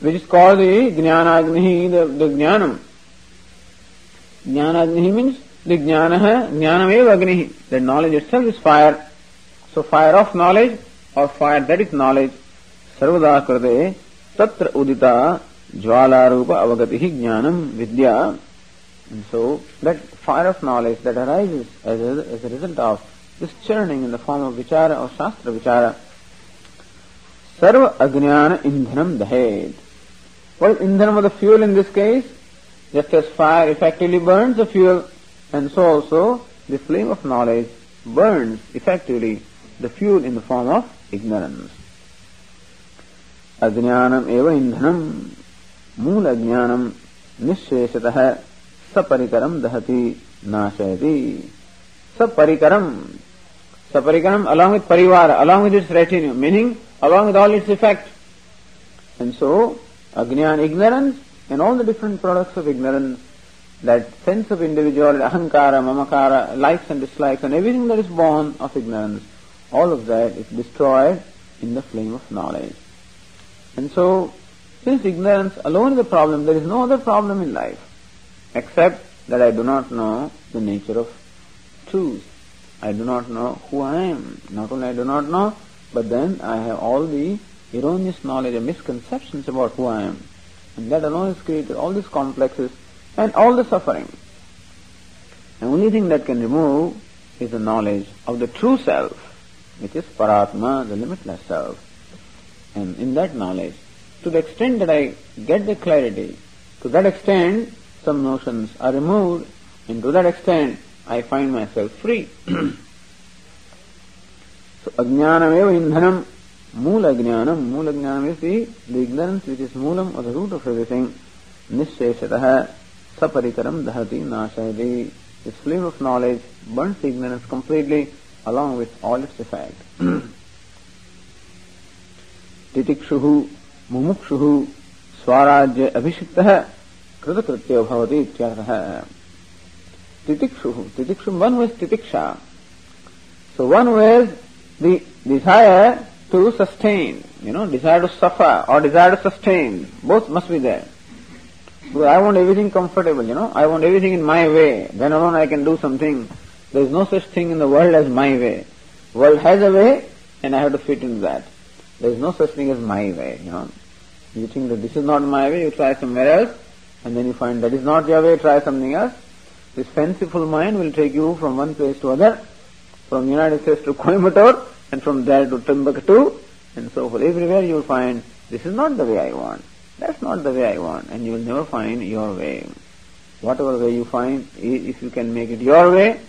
which is called the Jnanagnihi, the, the Jnanam. Jnanagnihi means the Jnana, Jnanameva Agnihi. The knowledge itself is fire. So fire of knowledge or fire that is knowledge. Sarvada krate tatra udita jwala rupa avagatihi jnanam vidya. And so that fire of knowledge that arises as a, as a result of this churning in the form of vichara or shastra vichara Sarva ajnana indhanam dahed. What is indhanam of the fuel in this case? Just as fire effectively burns the fuel, and so also the flame of knowledge burns effectively the fuel in the form of ignorance. अज्ञानम एवं ईंधनम मूल अज्ञानम निशेषतः सपरिकरम दहति नाशयति सपरिकरम सपरिकरम along with parivar, along with its retinue, meaning along with all its effect. And so, Agnan, ignorance, and all the different products of ignorance, that sense of individuality, ahankara, mamakara, likes and dislikes, and everything that is born of ignorance, all of that is destroyed in the flame of knowledge. And so, since ignorance alone is a problem, there is no other problem in life, except that I do not know the nature of truth. I do not know who I am. Not only I do not know, but then I have all the erroneous knowledge and misconceptions about who I am. And that alone has created all these complexes and all the suffering. The only thing that can remove is the knowledge of the true self, which is Paratma, the limitless self. And in that knowledge, to the extent that I get the clarity, to that extent some notions are removed, and to that extent I find myself free. so ajnanameva indhanam, mula jnanam, mula jnanam is the, the ignorance which is moolam or the root of everything, nisheshataha saparikaram dahati nashayati. This flame of knowledge burns the ignorance completely along with all its effect. तितिक्षुः मुमुक्षुः स्वराज्य अभिषिक्तः कृतकृत्यो भवति इत्यर्थः तितिक्षुः तितिक्षु one was titiksha so one was the desire to sustain you know desire to suffer or desire to sustain both must be there. Because I want everything comfortable you know. I want everything in my way. Then alone I can do something. There is no such thing in the world as my way. World has a way and I have to fit in that. There is no such thing as my way, you know. You think that this is not my way, you try somewhere else, and then you find that is not your way, try something else. This fanciful mind will take you from one place to other, from United States to Coimbatore, and from there to Timbuktu, and so forth. Everywhere you will find, this is not the way I want. That's not the way I want, and you will never find your way. Whatever way you find, if you can make it your way,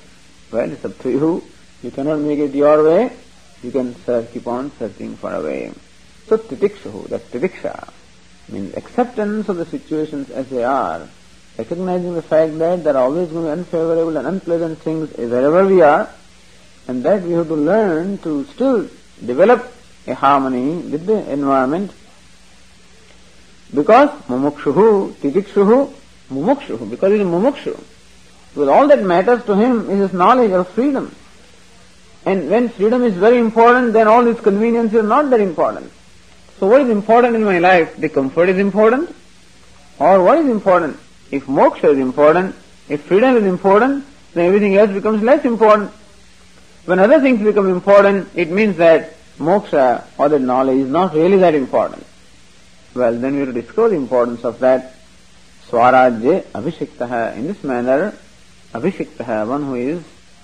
well, it's up to you. You cannot make it your way, you can search, keep on searching for a way. So titikshu, that titiksha, means acceptance of the situations as they are, recognizing the fact that there are always going to be unfavorable and unpleasant things wherever we are, and that we have to learn to still develop a harmony with the environment because mumukshuhu, titikshuhu, mumukshuhu, because he is mumukshu. Because all that matters to him is his knowledge of freedom. And when freedom is very important, then all these conveniences are not that important. So what is important in my life? The comfort is important? Or what is important? If moksha is important, if freedom is important, then everything else becomes less important. When other things become important, it means that moksha or the knowledge is not really that important. Well, then we to discover the importance of that. Swarajya abhishiktaha. In this manner, abhishiktaha, one who is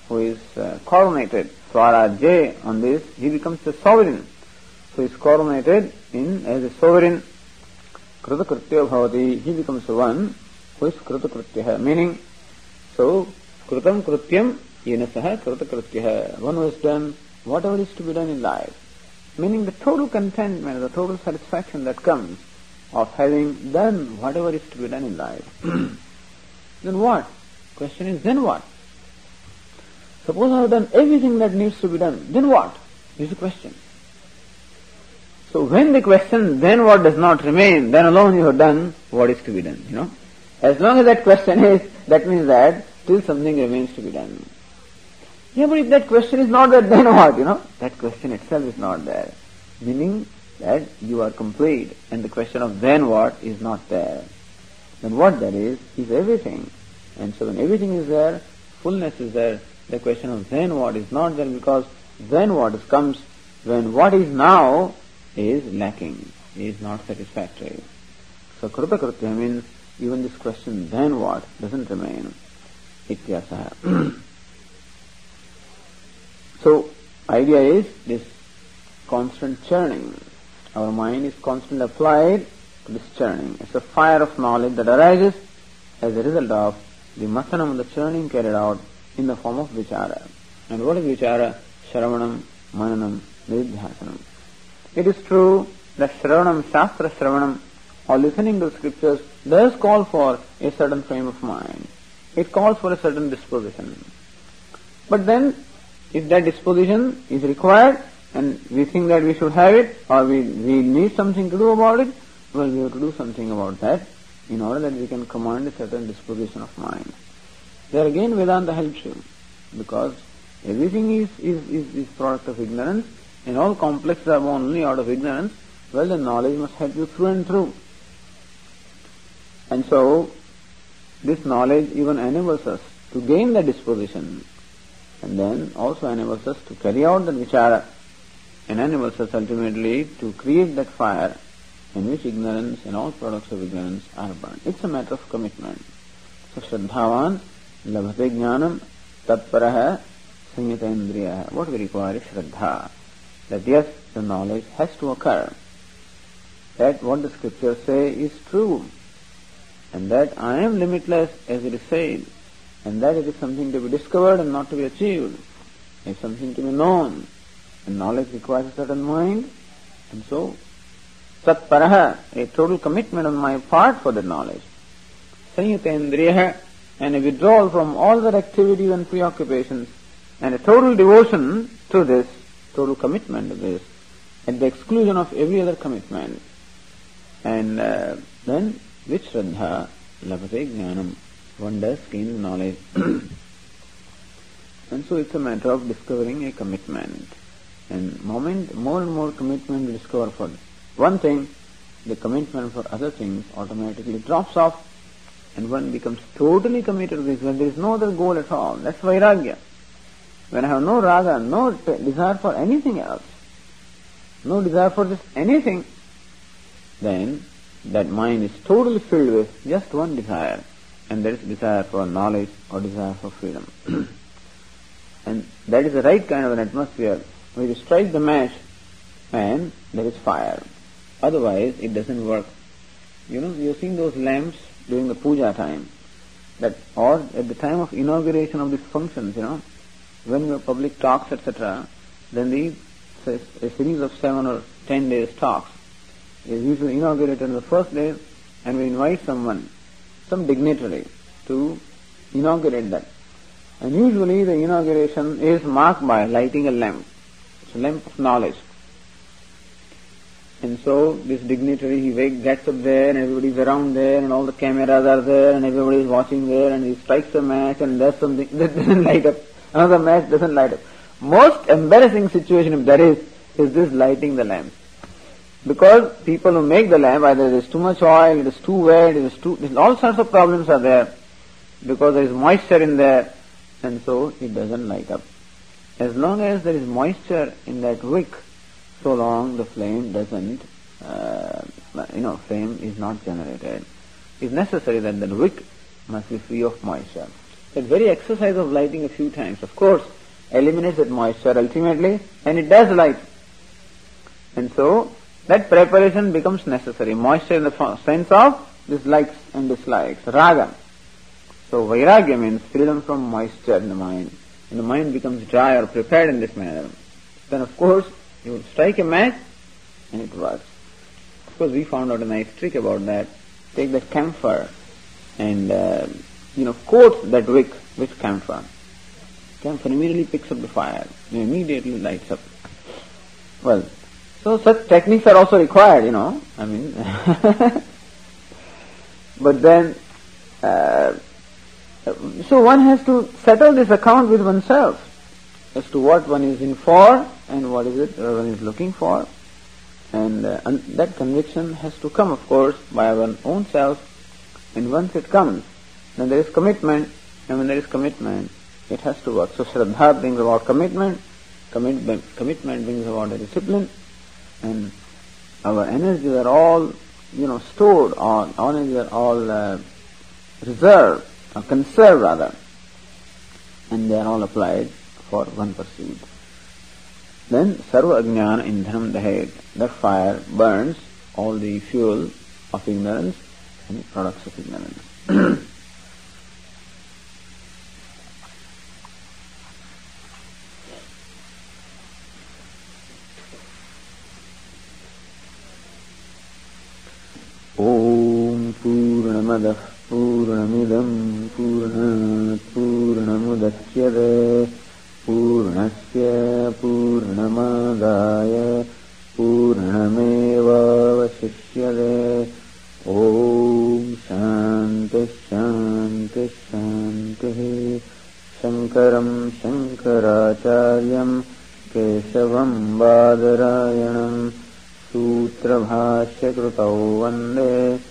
who is uh, coronated Swarajya on this, he becomes a sovereign. So he is coronated in as a sovereign. Kritakritya bhavati, he becomes one who is kritakritya, meaning, so, kritam krityam one who has done whatever is to be done in life. Meaning the total contentment, the total satisfaction that comes of having done whatever is to be done in life. then what? Question is, then what? Suppose I have done everything that needs to be done, then what? Is the question. So when the question, then what does not remain, then alone you have done what is to be done, you know. As long as that question is, that means that still something remains to be done. Yeah, but if that question is not there, then what, you know? That question itself is not there. Meaning that you are complete and the question of then what is not there. Then what there is, is everything. And so when everything is there, fullness is there, the question of then what is not there because then what comes when what is now is lacking, is not satisfactory. So Kruta Kritya means even this question then what doesn't remain. Ityasa. so idea is this constant churning. Our mind is constantly applied to this churning. It's a fire of knowledge that arises as a result of the mathanam, the churning carried out in the form of vichara. And what is vichara? Shravanam, Mananam, Nididhyasanam. It is true that Shravanam, Shastra Shravanam, or listening to scriptures does call for a certain frame of mind. It calls for a certain disposition. But then, if that disposition is required and we think that we should have it or we, we need something to do about it, well, we have to do something about that in order that we can command a certain disposition of mind. There again Vedanta helps you because everything is, is, is, is product of ignorance and all complexes are born only out of ignorance. Well, the knowledge must help you through and through. And so, this knowledge even enables us to gain the disposition and then also enables us to carry out the vichara and enables us ultimately to create that fire in which ignorance and all products of ignorance are burned. It's a matter of commitment. So Shraddhavan Labhate Jnanam Tatparaha sanyata Indriya. What we require is Shraddha. That yes, the knowledge has to occur. That what the scriptures say is true. And that I am limitless as it is said. And that it is something to be discovered and not to be achieved. It is something to be known. And knowledge requires a certain mind. And so, Tatparaha, a total commitment on my part for the knowledge. Sanyatendriya, and a withdrawal from all their activities and preoccupations, and a total devotion to this, total commitment to this, at the exclusion of every other commitment. And uh, then, with Shraddha, Labhate Jnanam, one does gain knowledge. and so it's a matter of discovering a commitment. And moment, more and more commitment we discover for one thing, the commitment for other things automatically drops off and one becomes totally committed to this when there is no other goal at all. That's vairagya. When I have no raga, no desire for anything else, no desire for just anything, then that mind is totally filled with just one desire, and there is desire for knowledge or desire for freedom. and that is the right kind of an atmosphere where you strike the match and there is fire. Otherwise, it doesn't work. You know, you've seen those lamps during the puja time, that or at the time of inauguration of these functions, you know, when the public talks, etc., then the a series of seven or ten days talks is usually inaugurated on the first day, and we invite someone, some dignitary, to inaugurate that. And usually the inauguration is marked by lighting a lamp. It's a lamp of knowledge. And so this dignitary, he wakes, gets up there and everybody's around there and all the cameras are there and everybody is watching there and he strikes a match and there's something that doesn't light up. Another match doesn't light up. Most embarrassing situation if there is, is this lighting the lamp. Because people who make the lamp, either there is too much oil, it is too wet, it is too, all sorts of problems are there because there is moisture in there and so it doesn't light up. As long as there is moisture in that wick, so long the flame doesn't, uh, you know, flame is not generated. It's necessary that the wick must be free of moisture. That very exercise of lighting a few times, of course, eliminates that moisture ultimately, and it does light. And so, that preparation becomes necessary. Moisture in the sense of dislikes and dislikes, raga. So, vairagya means freedom from moisture in the mind. And the mind becomes dry or prepared in this manner. Then, of course, you strike a match and it works. Of course, we found out a nice trick about that. Take that camphor and, uh, you know, coat that wick with camphor. Camphor immediately picks up the fire and immediately lights up. Well, so such techniques are also required, you know. I mean, but then, uh, so one has to settle this account with oneself as to what one is in for and what is it one is looking for. And, uh, and that conviction has to come, of course, by one own self. And once it comes, then there is commitment. And when there is commitment, it has to work. So Shraddha brings about commitment. Commitment, commitment brings about a discipline. And our energies are all, you know, stored our energies are all uh, reserved, or conserved rather. And they are all applied for one pursuit. Then sarva ajnana indhanam dahet. That fire burns all the fuel of ignorance and products of ignorance. पूर्णमदः पूर्णमिदम् पूर्णात् पूर्णमुदच्यते। पूर्णस्य पूर्णमादाय पूर्णमेवावशिष्यते। ॐ शान्तिः शान्तिः शान्तिः। शङ्करम् शङ्कराचार्यम् केशवम् बादरायणम् सूत्रभाष्यकृतौ वन्दे